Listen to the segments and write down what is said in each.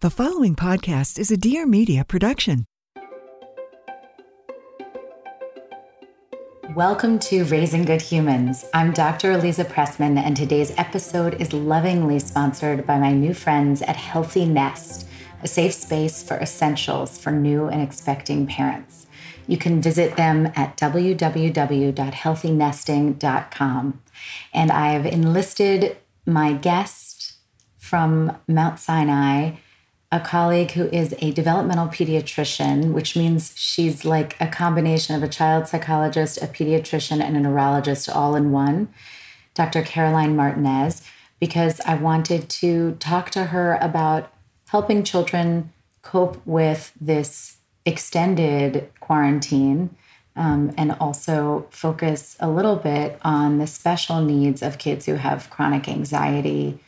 The following podcast is a Dear Media production. Welcome to Raising Good Humans. I'm Dr. Aliza Pressman, and today's episode is lovingly sponsored by my new friends at Healthy Nest, a safe space for essentials for new and expecting parents. You can visit them at www.healthynesting.com. And I have enlisted my guest from Mount Sinai a colleague who is a developmental pediatrician, which means she's like a combination of a child psychologist, a pediatrician, and a neurologist all in one, Dr. Caroline Martinez, because I wanted to talk to her about helping children cope with this extended quarantine. Um, and also focus a little bit on the special needs of kids who have chronic anxiety,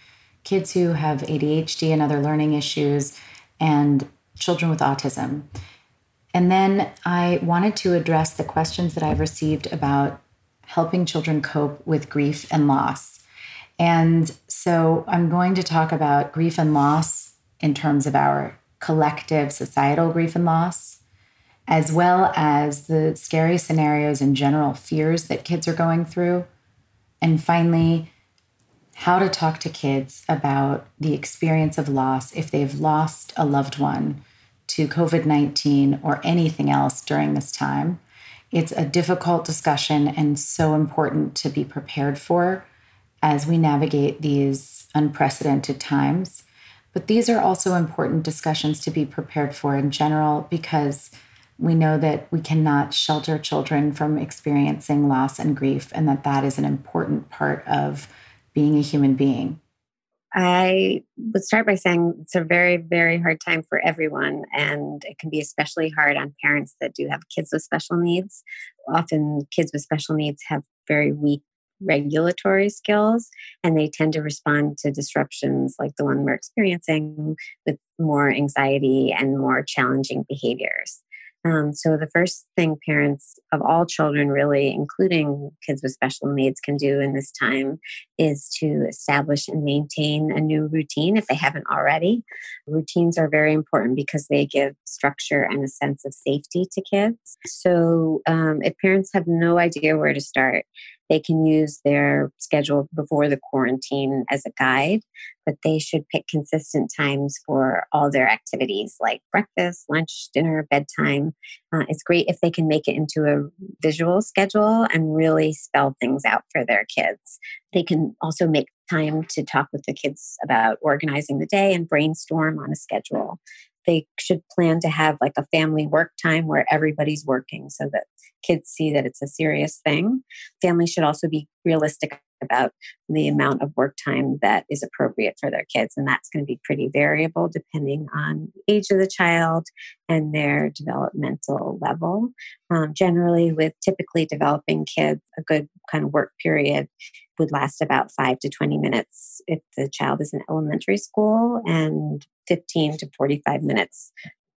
kids who have ADHD and other learning issues, and children with autism. And then I wanted to address the questions that I've received about helping children cope with grief and loss. And so I'm going to talk about grief and loss in terms of our collective societal grief and loss, as well as the scary scenarios and general fears that kids are going through. And finally, how to talk to kids about the experience of loss if they've lost a loved one to COVID 19 or anything else during this time. It's a difficult discussion and so important to be prepared for as we navigate these unprecedented times. But these are also important discussions to be prepared for in general because we know that we cannot shelter children from experiencing loss and grief, and that that is an important part of being a human being? I would start by saying it's a very, very hard time for everyone, and it can be especially hard on parents that do have kids with special needs. Often, kids with special needs have very weak regulatory skills, and they tend to respond to disruptions like the one we're experiencing with more anxiety and more challenging behaviors. Um, so, the first thing parents of all children, really, including kids with special needs, can do in this time is to establish and maintain a new routine if they haven't already. Routines are very important because they give structure and a sense of safety to kids. So, um, if parents have no idea where to start, they can use their schedule before the quarantine as a guide, but they should pick consistent times for all their activities like breakfast, lunch, dinner, bedtime. Uh, it's great if they can make it into a visual schedule and really spell things out for their kids. They can also make time to talk with the kids about organizing the day and brainstorm on a schedule they should plan to have like a family work time where everybody's working so that kids see that it's a serious thing. Families should also be realistic about the amount of work time that is appropriate for their kids. And that's going to be pretty variable depending on age of the child and their developmental level. Um, generally, with typically developing kids, a good kind of work period would last about five to 20 minutes if the child is in elementary school and 15 to 45 minutes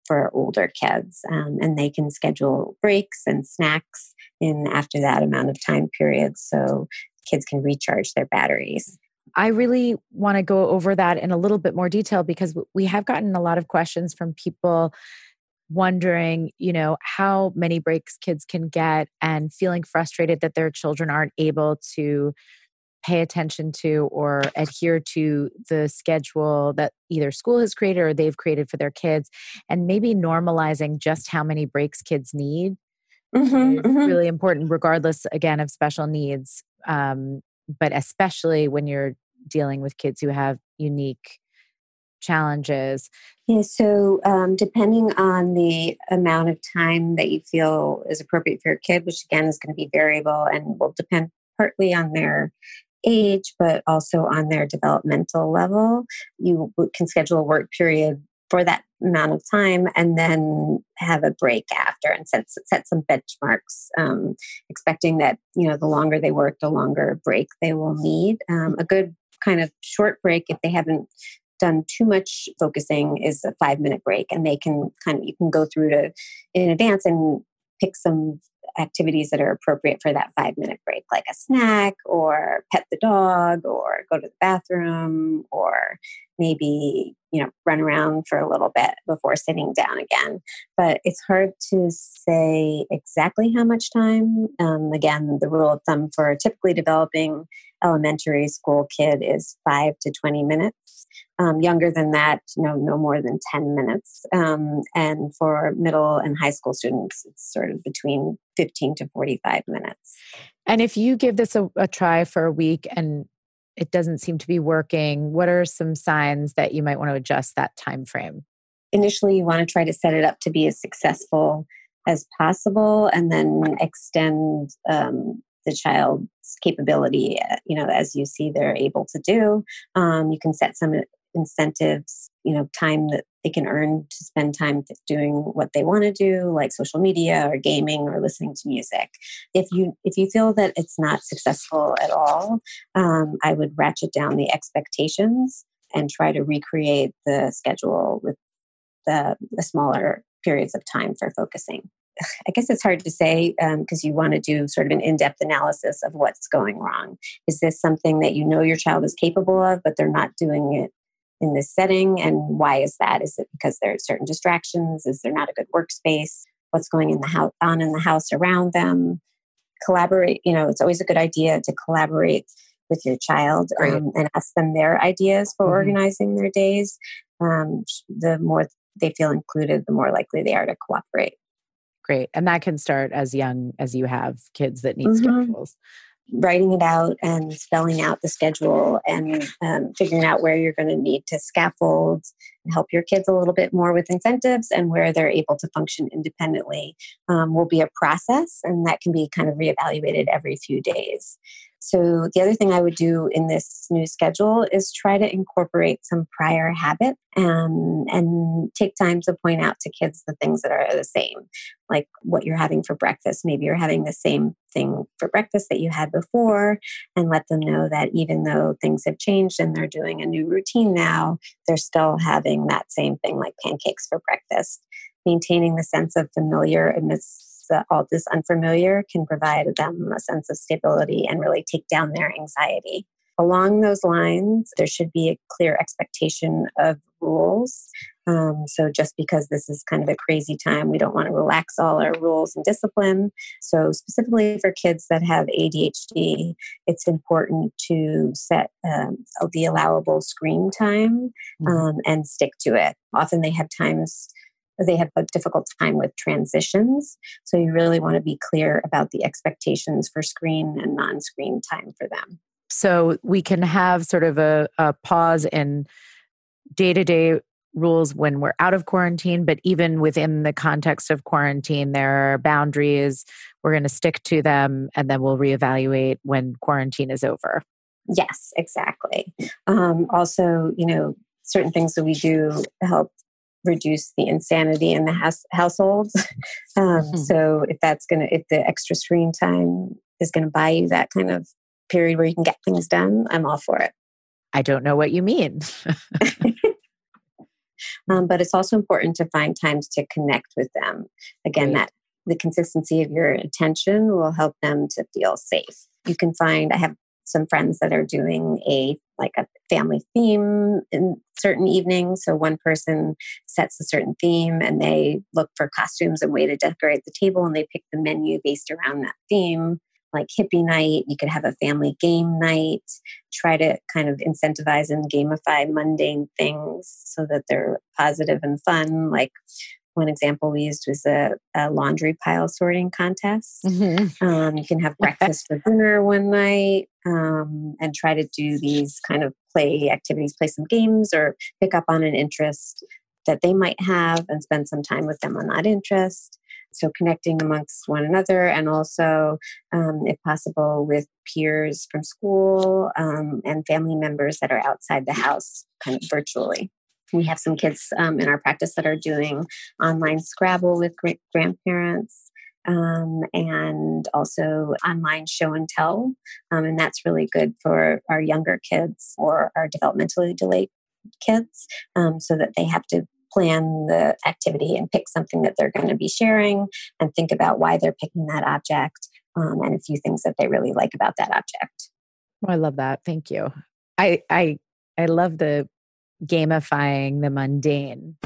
for older kids. Um, and they can schedule breaks and snacks in after that amount of time period so kids can recharge their batteries. I really want to go over that in a little bit more detail because we have gotten a lot of questions from people wondering, you know, how many breaks kids can get and feeling frustrated that their children aren't able to pay attention to or adhere to the schedule that either school has created or they've created for their kids and maybe normalizing just how many breaks kids need mm-hmm, is mm-hmm. really important regardless again of special needs um, but especially when you're dealing with kids who have unique challenges yeah so um, depending on the amount of time that you feel is appropriate for your kid which again is going to be variable and will depend partly on their age, but also on their developmental level. You can schedule a work period for that amount of time and then have a break after and set, set some benchmarks um, expecting that you know the longer they work the longer break they will need. Um, a good kind of short break if they haven't done too much focusing is a five minute break and they can kind of you can go through to in advance and pick some activities that are appropriate for that five minute break, like a snack or pet the dog or go to the bathroom or maybe, you know, run around for a little bit before sitting down again. But it's hard to say exactly how much time. Um, again, the rule of thumb for typically developing elementary school kid is five to 20 minutes. Um, younger than that, no, no more than 10 minutes. Um, and for middle and high school students, it's sort of between 15 to 45 minutes. And if you give this a, a try for a week and it doesn't seem to be working, what are some signs that you might want to adjust that time frame? Initially, you want to try to set it up to be as successful as possible and then extend um, the child's capability, uh, you know, as you see they're able to do. Um, you can set some incentives, you know, time that they can earn to spend time doing what they want to do, like social media or gaming or listening to music. If you if you feel that it's not successful at all, um, I would ratchet down the expectations and try to recreate the schedule with the, the smaller periods of time for focusing. I guess it's hard to say because um, you want to do sort of an in depth analysis of what's going wrong. Is this something that you know your child is capable of, but they're not doing it in this setting? And why is that? Is it because there are certain distractions? Is there not a good workspace? What's going in the house, on in the house around them? Collaborate. You know, it's always a good idea to collaborate with your child um, and ask them their ideas for mm-hmm. organizing their days. Um, the more they feel included, the more likely they are to cooperate. Great. And that can start as young as you have kids that need mm-hmm. schedules. Writing it out and spelling out the schedule and um, figuring out where you're going to need to scaffold and help your kids a little bit more with incentives and where they're able to function independently um, will be a process and that can be kind of reevaluated every few days. So, the other thing I would do in this new schedule is try to incorporate some prior habit and, and take time to point out to kids the things that are the same, like what you're having for breakfast. Maybe you're having the same thing for breakfast that you had before, and let them know that even though things have changed and they're doing a new routine now, they're still having that same thing like pancakes for breakfast. Maintaining the sense of familiar amidst that all this unfamiliar can provide them a sense of stability and really take down their anxiety. Along those lines, there should be a clear expectation of rules. Um, so, just because this is kind of a crazy time, we don't want to relax all our rules and discipline. So, specifically for kids that have ADHD, it's important to set um, the allowable screen time mm-hmm. um, and stick to it. Often they have times they have a difficult time with transitions. So you really want to be clear about the expectations for screen and non screen time for them. So we can have sort of a, a pause in day to day rules when we're out of quarantine, but even within the context of quarantine, there are boundaries. We're going to stick to them and then we'll reevaluate when quarantine is over. Yes, exactly. Um, also, you know, certain things that we do help reduce the insanity in the house, households. um, mm-hmm. So if that's going to, if the extra screen time is going to buy you that kind of period where you can get things done, I'm all for it. I don't know what you mean. um, but it's also important to find times to connect with them. Again, right. that the consistency of your attention will help them to feel safe. You can find, I have some friends that are doing a like a family theme in certain evenings. So one person sets a certain theme and they look for costumes and way to decorate the table and they pick the menu based around that theme. like hippie night. You could have a family game night. Try to kind of incentivize and gamify mundane things so that they're positive and fun. Like one example we used was a, a laundry pile sorting contest. Mm-hmm. Um, you can have breakfast for dinner one night um, and try to do these kind of play activities, play some games, or pick up on an interest that they might have and spend some time with them on that interest. So, connecting amongst one another and also, um, if possible, with peers from school um, and family members that are outside the house, kind of virtually. We have some kids um, in our practice that are doing online Scrabble with great grandparents. Um, and also online show and tell. Um, and that's really good for our younger kids or our developmentally delayed kids um, so that they have to plan the activity and pick something that they're going to be sharing and think about why they're picking that object um, and a few things that they really like about that object. Oh, I love that. Thank you. I I I love the gamifying the mundane.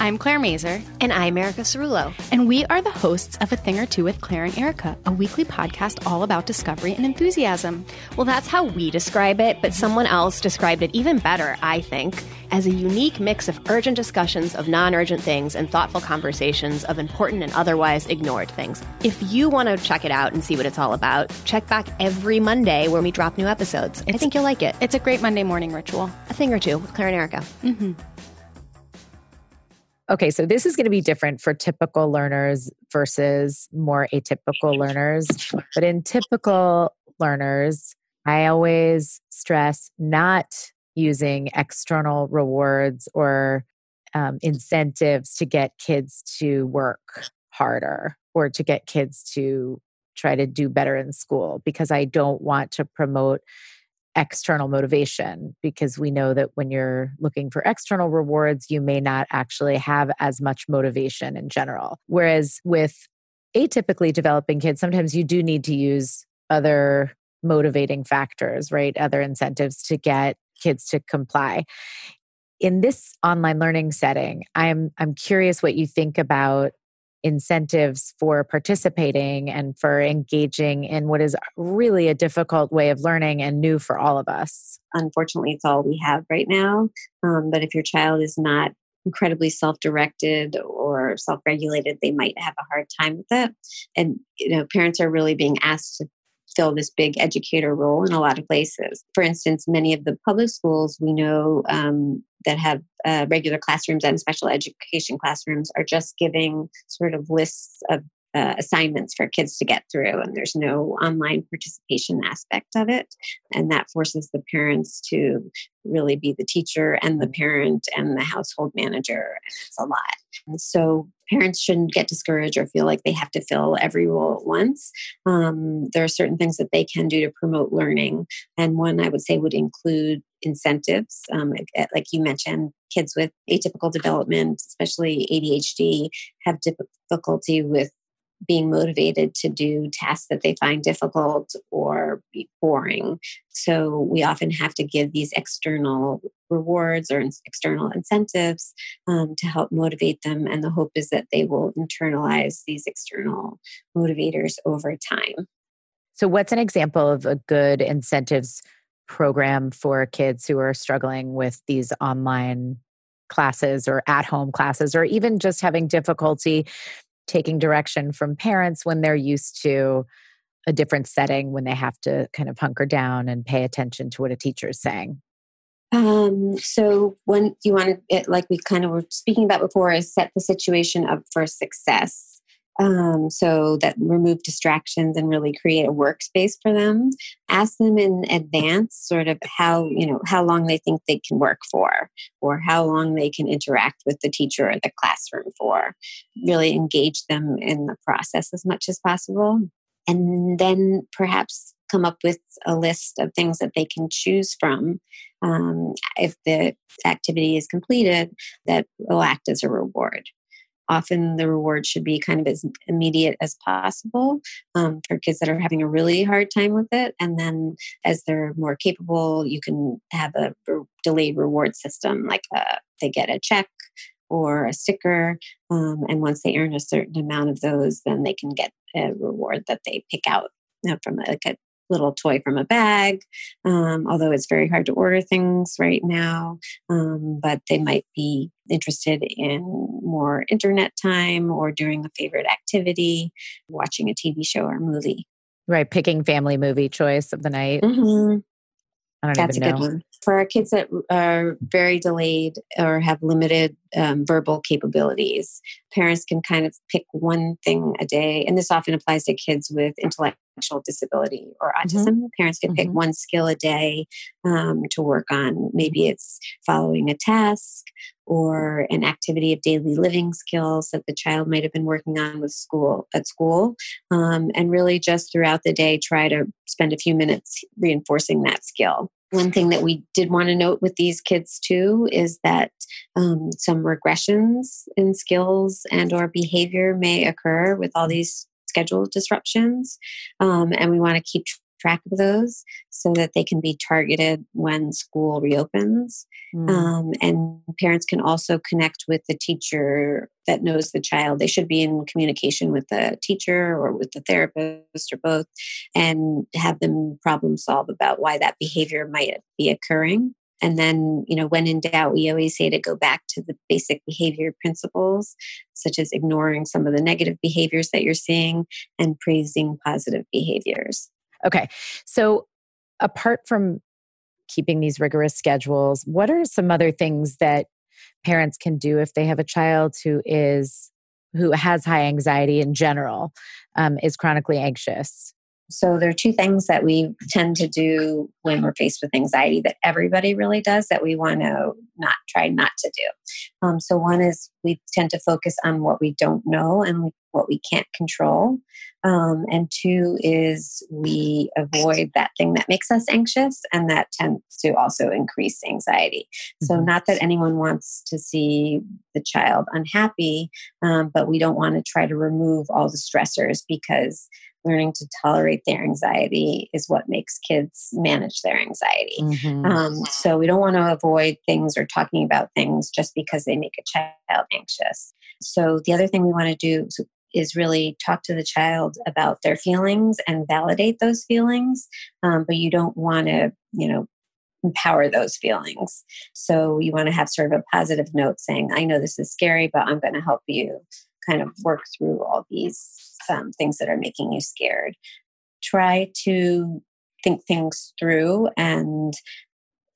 I'm Claire Mazur. And I'm Erica Cerulo. And we are the hosts of A Thing or Two with Claire and Erica, a weekly podcast all about discovery and enthusiasm. Well, that's how we describe it, but someone else described it even better, I think, as a unique mix of urgent discussions of non urgent things and thoughtful conversations of important and otherwise ignored things. If you want to check it out and see what it's all about, check back every Monday when we drop new episodes. It's, I think you'll like it. It's a great Monday morning ritual. A Thing or Two with Claire and Erica. Mm-hmm. Okay, so this is going to be different for typical learners versus more atypical learners. But in typical learners, I always stress not using external rewards or um, incentives to get kids to work harder or to get kids to try to do better in school because I don't want to promote external motivation because we know that when you're looking for external rewards, you may not actually have as much motivation in general. Whereas with atypically developing kids, sometimes you do need to use other motivating factors, right? Other incentives to get kids to comply. In this online learning setting, I'm I'm curious what you think about incentives for participating and for engaging in what is really a difficult way of learning and new for all of us. Unfortunately, it's all we have right now. Um, but if your child is not incredibly self-directed or self-regulated they might have a hard time with it and you know parents are really being asked to fill this big educator role in a lot of places. For instance, many of the public schools we know um, that have uh, regular classrooms and special education classrooms are just giving sort of lists of uh, assignments for kids to get through, and there's no online participation aspect of it. And that forces the parents to really be the teacher and the parent and the household manager. And it's a lot. And so parents shouldn't get discouraged or feel like they have to fill every role at once. Um, there are certain things that they can do to promote learning. And one I would say would include incentives. Um, like you mentioned, kids with atypical development, especially ADHD, have difficulty with being motivated to do tasks that they find difficult or boring. So we often have to give these external rewards or external incentives um, to help motivate them. And the hope is that they will internalize these external motivators over time. So, what's an example of a good incentives program for kids who are struggling with these online classes or at home classes, or even just having difficulty taking direction from parents when they're used to a different setting when they have to kind of hunker down and pay attention to what a teacher is saying? Um, so when you want to, like we kind of were speaking about before, is set the situation up for success um, so that remove distractions and really create a workspace for them. Ask them in advance sort of how you know how long they think they can work for or how long they can interact with the teacher or the classroom for. Really engage them in the process as much as possible. And then perhaps come up with a list of things that they can choose from. Um, if the activity is completed that will act as a reward often the reward should be kind of as immediate as possible um, for kids that are having a really hard time with it. And then as they're more capable, you can have a re- delayed reward system, like uh, they get a check or a sticker. Um, and once they earn a certain amount of those, then they can get a reward that they pick out from like a little toy from a bag, um, although it's very hard to order things right now. Um, but they might be interested in more internet time or doing a favorite activity, watching a TV show or movie. Right, picking family movie choice of the night. Mm-hmm. I don't That's a even good know. For our kids that are very delayed or have limited um, verbal capabilities, parents can kind of pick one thing a day. And this often applies to kids with intellectual disability or autism. Parents can pick Mhm. one skill a day um, to work on. Maybe it's following a task or an activity of daily living skills that the child might have been working on with school at school um, and really just throughout the day try to spend a few minutes reinforcing that skill one thing that we did want to note with these kids too is that um, some regressions in skills and or behavior may occur with all these schedule disruptions. Um, and we want to keep track of those so that they can be targeted when school reopens Mm. um, and parents can also connect with the teacher that knows the child. They should be in communication with the teacher or with the therapist or both and have them problem solve about why that behavior might be occurring. And then, you know, when in doubt, we always say to go back to the basic behavior principles, such as ignoring some of the negative behaviors that you're seeing and praising positive behaviors. Okay. So, apart from keeping these rigorous schedules, what are some other things that parents can do if they have a child who is who has high anxiety in general, um, is chronically anxious? So there are two things that we tend to do when we're faced with anxiety that everybody really does that we want to not try not to do. Um, so one is we tend to focus on what we don't know and what we can't control. Um, and two is we avoid that thing that makes us anxious, and that tends to also increase anxiety. So, Mhm. not that anyone wants to see the child unhappy, um, but we don't want to try to remove all the stressors because learning to tolerate their anxiety is what makes kids manage their anxiety. Mhm. Um, so we don't want to avoid things or talking about things just because they make a child anxious. So the other thing we want to do is really talk to the child about their feelings and validate those feelings. Um, but you don't want to, you know, empower those feelings. So you want to have sort of a positive note saying, I know this is scary, but I'm going to help you kind of work through all these um, things that are making you scared. Try to think things through and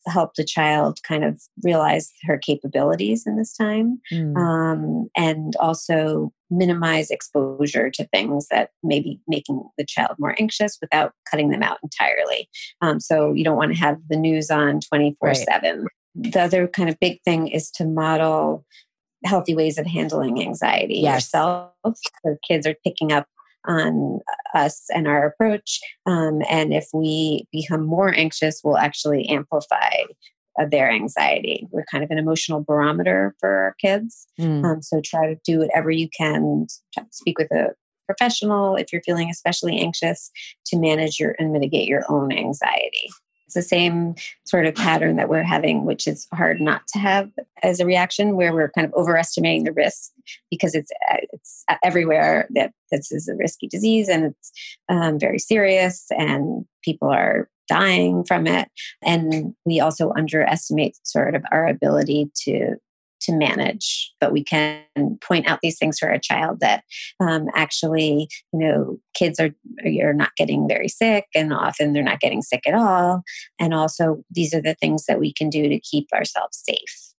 help the child kind of realize her capabilities in this time Mm. um, and also minimize exposure to things that may be making the child more anxious without cutting them out entirely. Um, so you don't want to have the news on 24 7. The other kind of big thing is to model healthy ways of handling anxiety Yes. yourself. So kids are picking up on us and our approach. Um, and if we become more anxious, we'll actually amplify uh, their anxiety. We're kind of an emotional barometer for our kids. Mm. Um, so try to do whatever you can to speak with a professional if you're feeling especially anxious to manage your and mitigate your own anxiety. It's the same sort of pattern that we're having, which is hard not to have as a reaction, where we're kind of overestimating the risk because it's uh, it's everywhere that this is a risky disease and it's um, very serious and people are dying from it. And we also underestimate sort of our ability to to manage, but we can point out these things for a child that um, actually, you know, kids are you're not getting very sick, and often they're not getting sick at all. And also, these are the things that we can do to keep ourselves safe.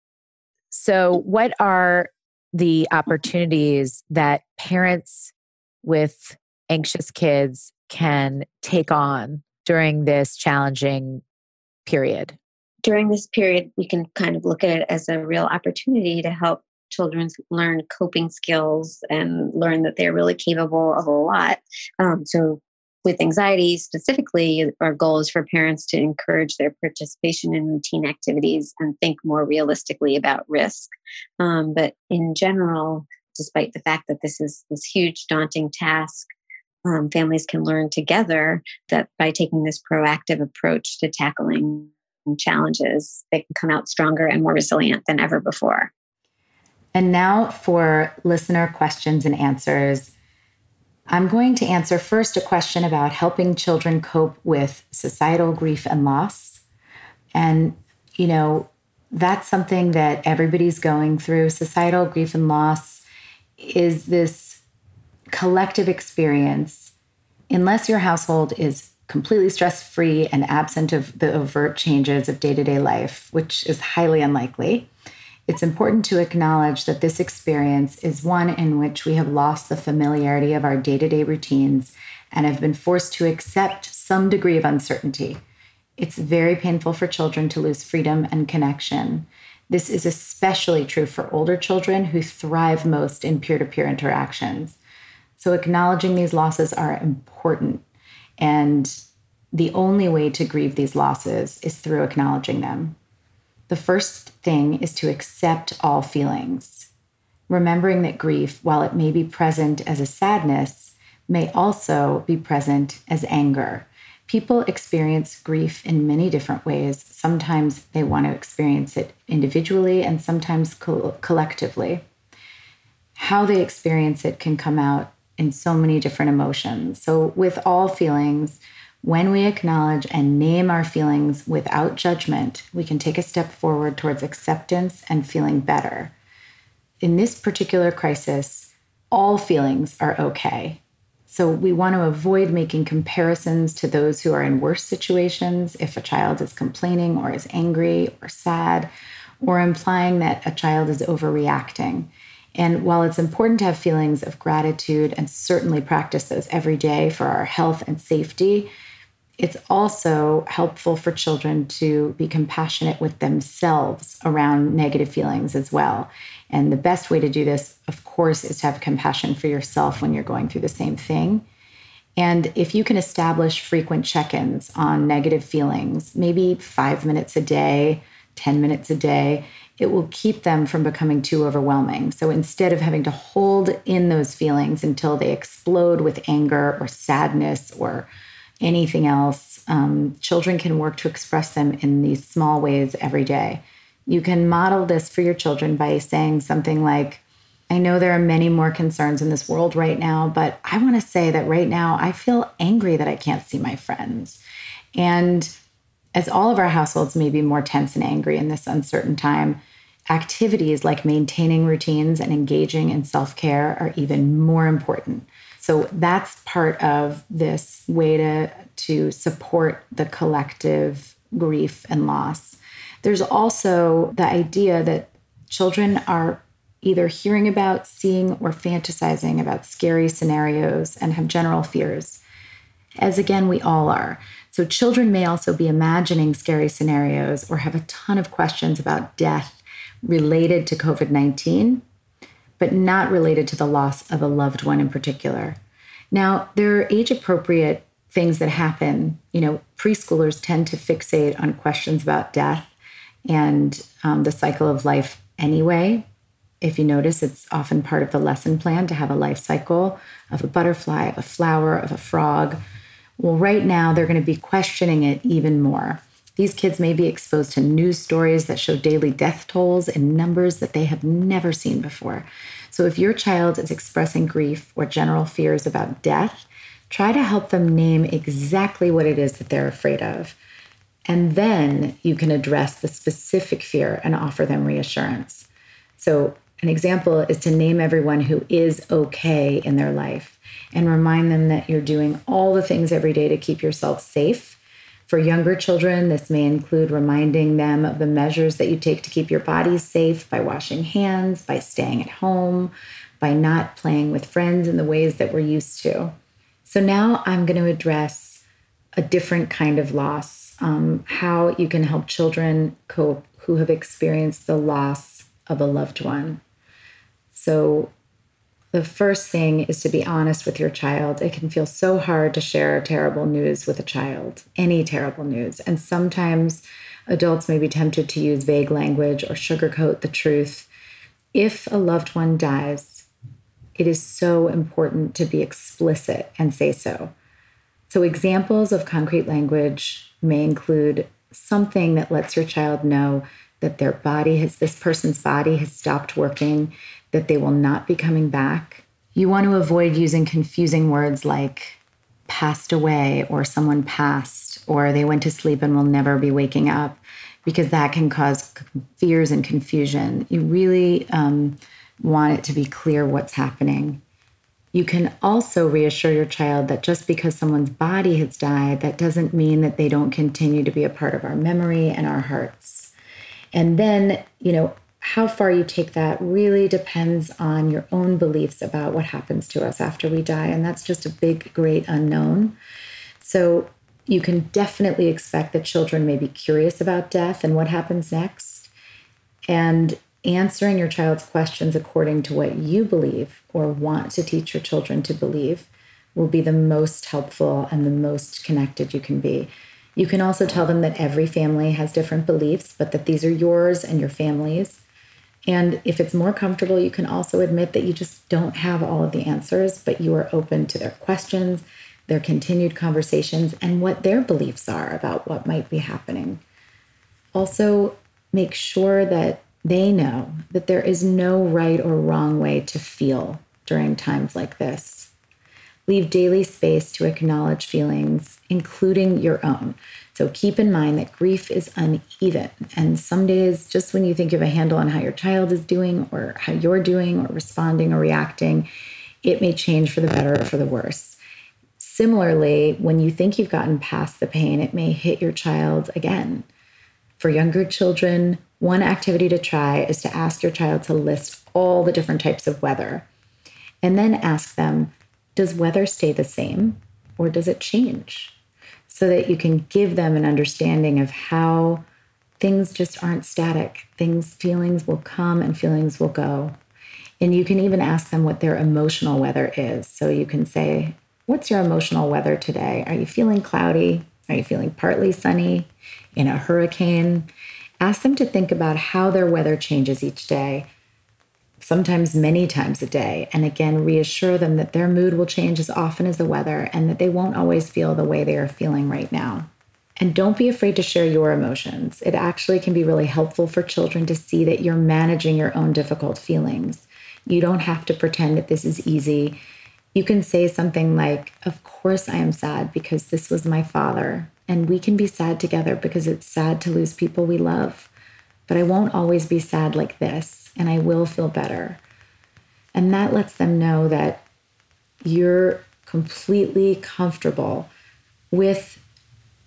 So, what are the opportunities that parents with anxious kids can take on during this challenging period? During this period, we can kind of look at it as a real opportunity to help children learn coping skills and learn that they're really capable of a lot. Um, so, with anxiety specifically, our goal is for parents to encourage their participation in routine activities and think more realistically about risk. Um, but in general, despite the fact that this is this huge, daunting task, um, families can learn together that by taking this proactive approach to tackling challenges, they can come out stronger and more resilient than ever before. And now for listener questions and answers. I'm going to answer first a question about helping children cope with societal grief and loss. And, you know, that's something that everybody's going through. Societal grief and loss is this collective experience. Unless your household is completely stress free and absent of the overt changes of day to day life, which is highly unlikely, it's important to acknowledge that this experience is one in which we have lost the familiarity of our day to day routines and have been forced to accept some degree of uncertainty. It's very painful for children to lose freedom and connection. This is especially true for older children who thrive most in peer to peer interactions. So, acknowledging these losses are important. And the only way to grieve these losses is through acknowledging them. The first thing is to accept all feelings, remembering that grief, while it may be present as a sadness, may also be present as anger. People experience grief in many different ways. Sometimes they want to experience it individually and sometimes co- collectively. How they experience it can come out in so many different emotions. So, with all feelings, when we acknowledge and name our feelings without judgment, we can take a step forward towards acceptance and feeling better. In this particular crisis, all feelings are okay. So we want to avoid making comparisons to those who are in worse situations if a child is complaining or is angry or sad, or implying that a child is overreacting. And while it's important to have feelings of gratitude and certainly practice those every day for our health and safety, it's also helpful for children to be compassionate with themselves around negative feelings as well. And the best way to do this, of course, is to have compassion for yourself when you're going through the same thing. And if you can establish frequent check ins on negative feelings, maybe five minutes a day, 10 minutes a day, it will keep them from becoming too overwhelming. So instead of having to hold in those feelings until they explode with anger or sadness or anything else. Um, children can work to express them in these small ways every day. You can model this for your children by saying something like, I know there are many more concerns in this world right now, but I want to say that right now I feel angry that I can't see my friends. And as all of our households may be more tense and angry in this uncertain time, activities like maintaining routines and engaging in self care are even more important. So that's part of this way to, to support the collective grief and loss. There's also the idea that children are either hearing about, seeing, or fantasizing about scary scenarios and have general fears, as again, we all are. So, children may also be imagining scary scenarios or have a ton of questions about death related to COVID 19 but not related to the loss of a loved one in particular. Now, there are age appropriate things that happen. You know, preschoolers tend to fixate on questions about death and um, the cycle of life anyway. If you notice, it's often part of the lesson plan to have a life cycle of a butterfly, of a flower, of a frog. Well, right now, they're going to be questioning it even more. These kids may be exposed to news stories that show daily death tolls in numbers that they have never seen before. So if your child is expressing grief or general fears about death, try to help them name exactly what it is that they're afraid of. And then you can address the specific fear and offer them reassurance. So, an example is to name everyone who is okay in their life and remind them that you're doing all the things every day to keep yourself safe for younger children, this may include reminding them of the measures that you take to keep your body safe by washing hands, by staying at home, by not playing with friends in the ways that we're used to. So now I'm going to address a different kind of loss, um, how you can help children cope who have experienced the loss of a loved one. So, the first thing is to be honest with your child. It can feel so hard to share terrible news with a child, any terrible news. And sometimes adults may be tempted to use vague language or sugarcoat the truth. If a loved one dies, it is so important to be explicit and say so. So, examples of concrete language may include something that lets your child know that their body has, this person's body has stopped working that they will not be coming back, You want to avoid using confusing words like passed away or someone passed or they went to sleep and will never be waking up because that can cause fears and confusion. You really um, want it to be clear what's happening. You can also reassure your child that just because someone's body has died, that doesn't mean that they don't continue to be a part of our memory and our hearts. And then, you know, how far you take that really depends on your own beliefs about what happens to us after we die. And that's just a big, great unknown. So you can definitely expect that children may be curious about death and what happens next. And answering your child's questions according to what you believe or want to teach your children to believe will be the most helpful and the most connected you can be. You can also tell them that every family has different beliefs, but that these are yours and your family's and if it's more comfortable, you can also admit that you just don't have all of the answers, but you are open to their questions, their continued conversations, and what their beliefs are about what might be happening. Also, make sure that they know that there is no right or wrong way to feel during times like this. Leave daily space to acknowledge feelings, including your own. So keep in mind that grief is uneven. And some days, just when you think you have a handle on how your child is doing or how you're doing or responding or reacting, it may change for the better or for the worse. Similarly, when you think you've gotten past the pain, it may hit your child again. For younger children, one activity to try is to ask your child to list all the different types of weather and then ask them, does weather stay the same or does it change? so that you can give them an understanding of how things just aren't static. Things, feelings will come and feelings will go. And you can even ask them what their emotional weather is. So you can say, What's your emotional weather today? Are you feeling cloudy? Are you feeling partly sunny? In a hurricane? Ask them to think about how their weather changes each day sometimes many times a day. And again, reassure them that their mood will change as often as the weather and that they won't always feel the way they are feeling right now. And don't be afraid to share your emotions. It actually can be really helpful for children to see that you're managing your own difficult feelings. You don't have to pretend that this is easy. You can say something like, Of course, I am sad because this was my father. And we can be sad together because it's sad to lose people we love. But I won't always be sad like this and I will feel better. And that lets them know that you're completely comfortable with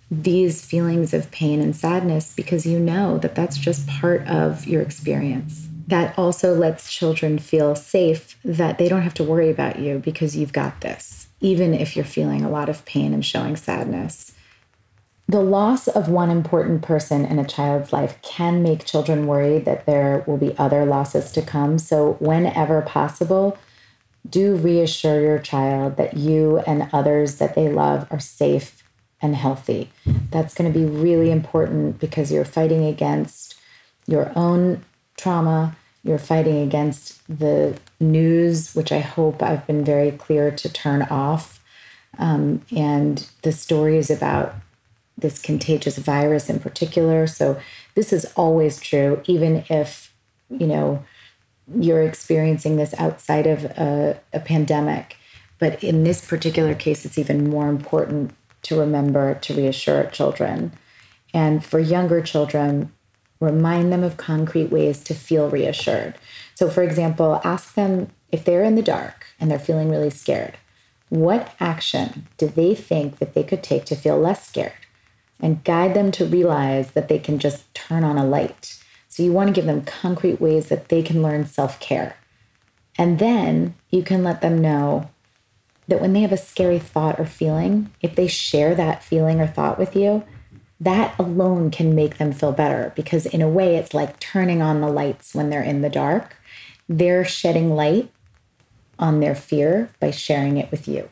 these feelings of pain and sadness because you know that that's just part of your experience. That also lets children feel safe that they don't have to worry about you because you've got this, even if you're feeling a lot of pain and showing sadness. The loss of one important person in a child's life can make children worry that there will be other losses to come. So, whenever possible, do reassure your child that you and others that they love are safe and healthy. That's going to be really important because you're fighting against your own trauma, you're fighting against the news, which I hope I've been very clear to turn off, um, and the stories about this contagious virus in particular. So this is always true, even if, you know, you're experiencing this outside of a, a pandemic. But in this particular case, it's even more important to remember to reassure children. And for younger children, remind them of concrete ways to feel reassured. So, for example, ask them if they're in the dark and they're feeling really scared, what action do they think that they could take to feel less scared? And guide them to realize that they can just turn on a light. So you want to give them concrete ways that they can learn self care. And then you can let them know that when they have a scary thought or feeling, if they share that feeling or thought with you, that alone can make them feel better because, in a way, it's like turning on the lights when they're in the dark. They're shedding light on their fear by sharing it with you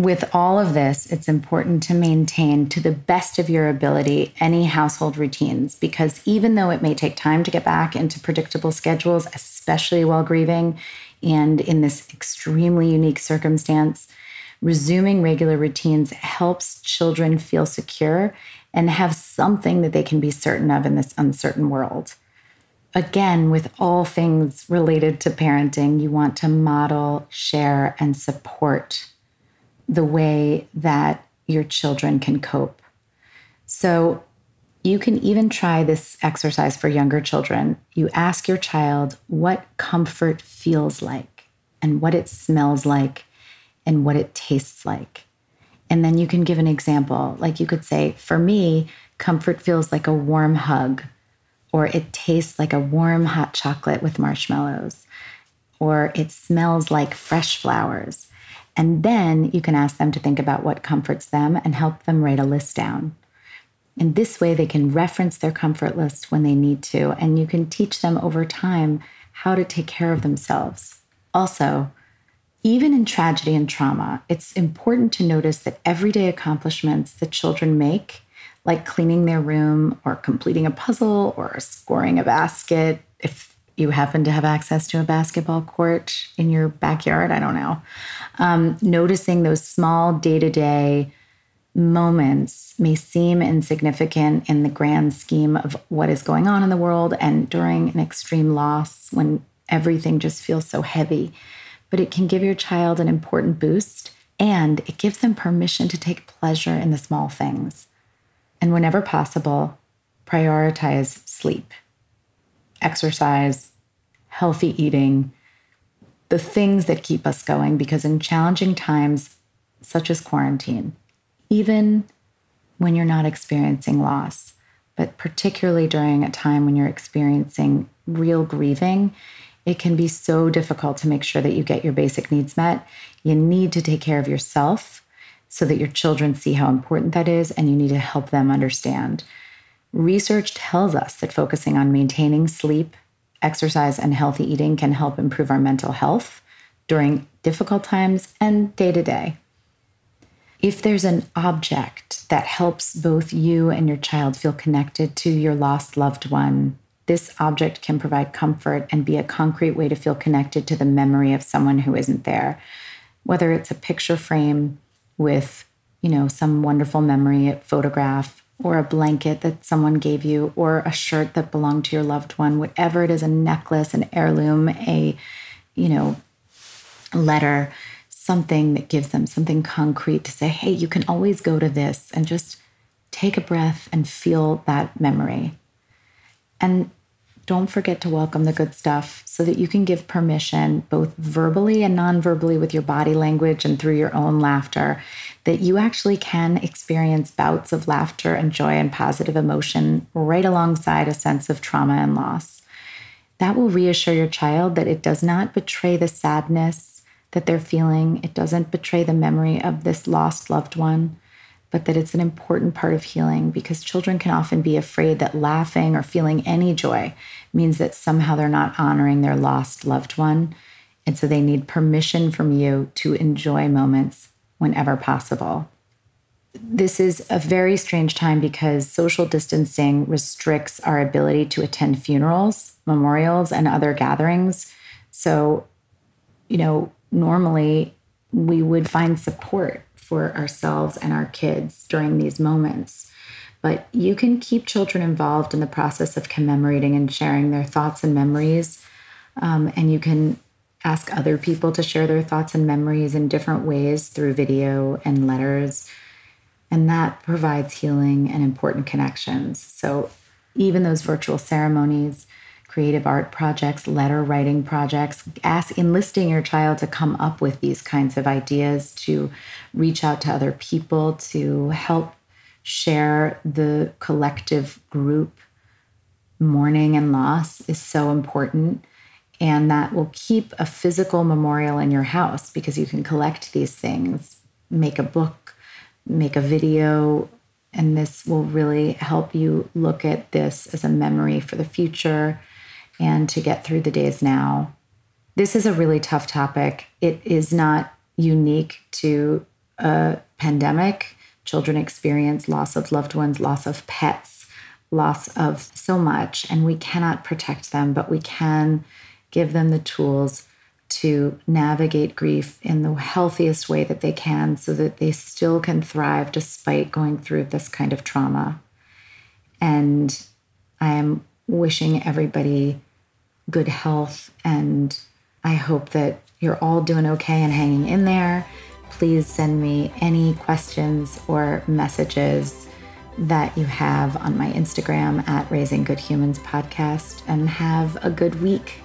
with all of this, it's important to maintain to the best of your ability any household routines because even though it may take time to get back into predictable schedules, especially while grieving and in this extremely unique circumstance, resuming regular routines helps children feel secure and have something that they can be certain of in this uncertain world. again, with all things related to parenting, you want to model, share, and support the way that your children can cope. So, you can even try this exercise for younger children. You ask your child what comfort feels like, and what it smells like, and what it tastes like. And then you can give an example. Like you could say, For me, comfort feels like a warm hug or it tastes like a warm hot chocolate with marshmallows, or it smells like fresh flowers. And then you can ask them to think about what comforts them and help them write a list down. In this way, they can reference their comfort list when they need to, and you can teach them over time how to take care of themselves. Also, even in tragedy and trauma, it's important to notice that everyday accomplishments that children make like cleaning their room or completing a puzzle or scoring a basket if you happen to have access to a basketball court in your backyard. I don't know. Um, noticing those small day to day moments may seem insignificant in the grand scheme of what is going on in the world and during an extreme loss when everything just feels so heavy. But it can give your child an important boost and it gives them permission to take pleasure in the small things and whenever possible, prioritize sleep, exercise, healthy eating, the things that keep us going. Because in challenging times, such as quarantine, even when you're not experiencing loss, but particularly during a time when you're experiencing real grieving, it can be so difficult to make sure that you get your basic needs met. You need to take care of yourself so that your children see how important that is and you need to help them understand. Research tells us that focusing on maintaining sleep, exercise, and healthy eating can help improve our mental health during difficult times and day to day. If there's an object that helps both you and your child feel connected to your lost loved one, this object can provide comfort and be a concrete way to feel connected to the memory of someone who isn't there. Whether it's a picture frame, with, you know, some wonderful memory, a photograph, or a blanket that someone gave you, or a shirt that belonged to your loved one, whatever it is, a necklace, an heirloom, a, you know, letter, something that gives them something concrete to say, hey, you can always go to this and just take a breath and feel that memory. And don't forget to welcome the good stuff so that you can give permission, both verbally and non verbally, with your body language and through your own laughter, that you actually can experience bouts of laughter and joy and positive emotion right alongside a sense of trauma and loss. That will reassure your child that it does not betray the sadness that they're feeling, it doesn't betray the memory of this lost loved one but that it's an important part of healing because children can often be afraid that laughing or feeling any joy means that somehow they're not honoring their lost loved one. And so they need permission from you to enjoy moments whenever possible. This is a very strange time because social distancing restricts our ability to attend funerals, memorials, and other gatherings. So, you know, normally we would find support for ourselves and our kids during these moments. But you can keep children involved in the process of commemorating and sharing their thoughts and memories. Um, and you can ask other people to share their thoughts and memories in different ways through video and letters. And that provides healing and important connections. So, even those virtual ceremonies, creative art projects, letter writing projects, ask enlisting your child to come up with these kinds of ideas, to reach out to other people, to help share the collective group mourning and loss is so important. And that will keep a physical memorial in your house because you can collect these things, make a book, make a video, and this will really help you look at this as a memory for the future and to get through the days now. This is a really tough topic. It is not unique to a pandemic. Children experience loss of loved ones, loss of pets, loss of so much, and we cannot protect them, but we can give them the tools to navigate grief in the healthiest way that they can so that they still can thrive despite going through this kind of trauma. And I am wishing everybody good health. And I hope that you're all doing okay and hanging in there. Please send me any questions or messages that you have on my Instagram at Raising Good Humans podcast and have a good week.